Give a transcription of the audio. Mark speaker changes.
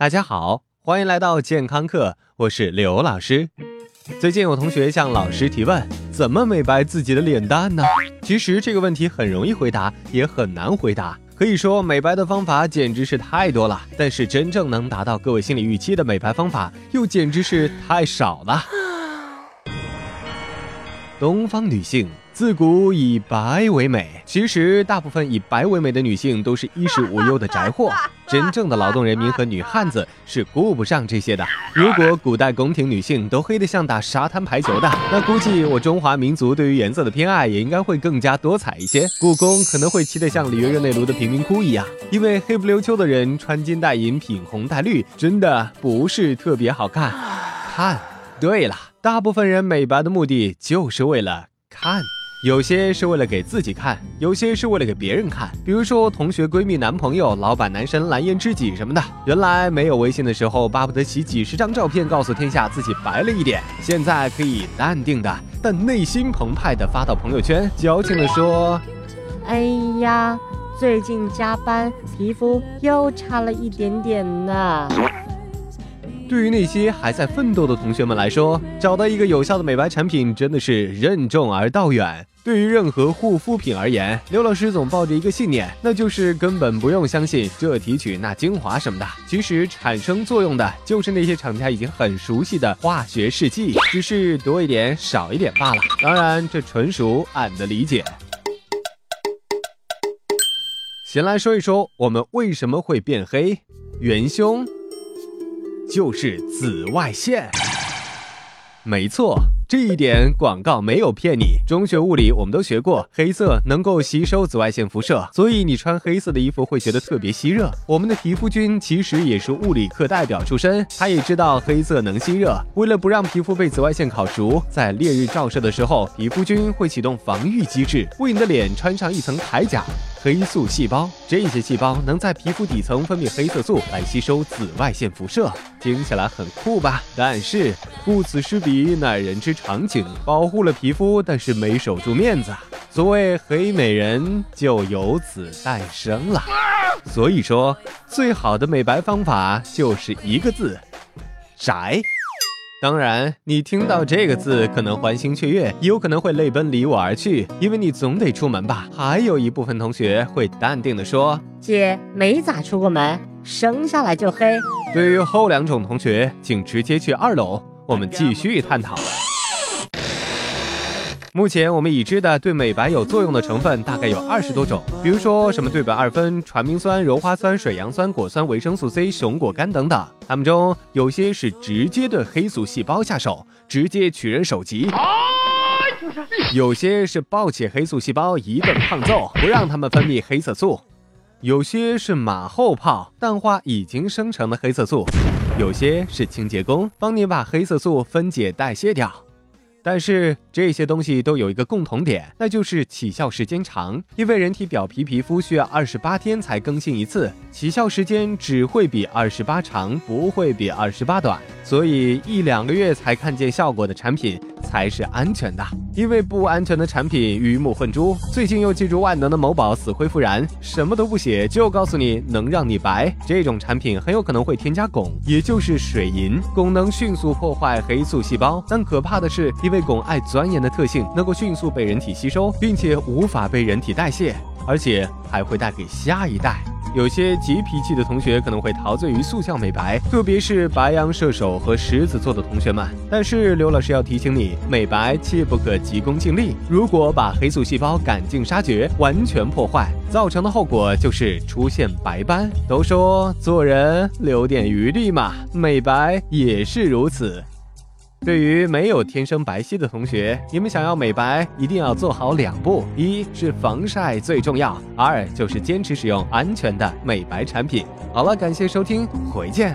Speaker 1: 大家好，欢迎来到健康课，我是刘老师。最近有同学向老师提问，怎么美白自己的脸蛋呢？其实这个问题很容易回答，也很难回答。可以说美白的方法简直是太多了，但是真正能达到各位心理预期的美白方法又简直是太少了。东方女性自古以白为美，其实大部分以白为美的女性都是衣食无忧的宅货。真正的劳动人民和女汉子是顾不上这些的。如果古代宫廷女性都黑得像打沙滩排球的，那估计我中华民族对于颜色的偏爱也应该会更加多彩一些。故宫可能会漆得像里约热内卢的贫民窟一样，因为黑不溜秋的人穿金戴银、品红戴绿，真的不是特别好看。看对了。大部分人美白的目的就是为了看，有些是为了给自己看，有些是为了给别人看。比如说同学、闺蜜、男朋友、老板、男神、蓝颜知己什么的。原来没有微信的时候，巴不得洗几十张照片，告诉天下自己白了一点。现在可以淡定的，但内心澎湃的发到朋友圈，矫情的说：“
Speaker 2: 哎呀，最近加班，皮肤又差了一点点呢。”
Speaker 1: 对于那些还在奋斗的同学们来说，找到一个有效的美白产品真的是任重而道远。对于任何护肤品而言，刘老师总抱着一个信念，那就是根本不用相信这提取那精华什么的，其实产生作用的就是那些厂家已经很熟悉的化学试剂，只是多一点少一点罢了。当然，这纯属俺的理解。先来说一说我们为什么会变黑，元凶。就是紫外线，没错，这一点广告没有骗你。中学物理我们都学过，黑色能够吸收紫外线辐射，所以你穿黑色的衣服会觉得特别吸热。我们的皮肤君其实也是物理课代表出身，他也知道黑色能吸热。为了不让皮肤被紫外线烤熟，在烈日照射的时候，皮肤君会启动防御机制，为你的脸穿上一层铠甲。黑素细胞，这些细胞能在皮肤底层分泌黑色素来吸收紫外线辐射，听起来很酷吧？但是顾此失彼，乃人之常情。保护了皮肤，但是没守住面子，所谓黑美人就由此诞生了。所以说，最好的美白方法就是一个字：宅。当然，你听到这个字可能欢欣雀跃，也有可能会泪奔离我而去，因为你总得出门吧。还有一部分同学会淡定地说：“
Speaker 2: 姐没咋出过门，生下来就黑。”
Speaker 1: 对于后两种同学，请直接去二楼，我们继续探讨。目前我们已知的对美白有作用的成分大概有二十多种，比如说什么对苯二酚、传明酸、鞣花酸、水杨酸、果酸、维生素 C、熊果苷等等。它们中有些是直接对黑素细胞下手，直接取人首级；有些是抱起黑素细胞一顿胖揍，不让它们分泌黑色素；有些是马后炮，淡化已经生成的黑色素；有些是清洁工，帮你把黑色素分解代谢掉。但是这些东西都有一个共同点，那就是起效时间长。因为人体表皮皮肤需要二十八天才更新一次，起效时间只会比二十八长，不会比二十八短。所以一两个月才看见效果的产品才是安全的。因为不安全的产品鱼目混珠。最近又记住万能的某宝死灰复燃，什么都不写就告诉你能让你白，这种产品很有可能会添加汞，也就是水银，汞能迅速破坏黑素细胞。但可怕的是。因为汞爱钻研的特性，能够迅速被人体吸收，并且无法被人体代谢，而且还会带给下一代。有些急脾气的同学可能会陶醉于速效美白，特别是白羊射手和狮子座的同学们。但是刘老师要提醒你，美白切不可急功近利。如果把黑素细胞赶尽杀绝，完全破坏，造成的后果就是出现白斑。都说做人留点余地嘛，美白也是如此。对于没有天生白皙的同学，你们想要美白，一定要做好两步：一是防晒最重要，二就是坚持使用安全的美白产品。好了，感谢收听，回见。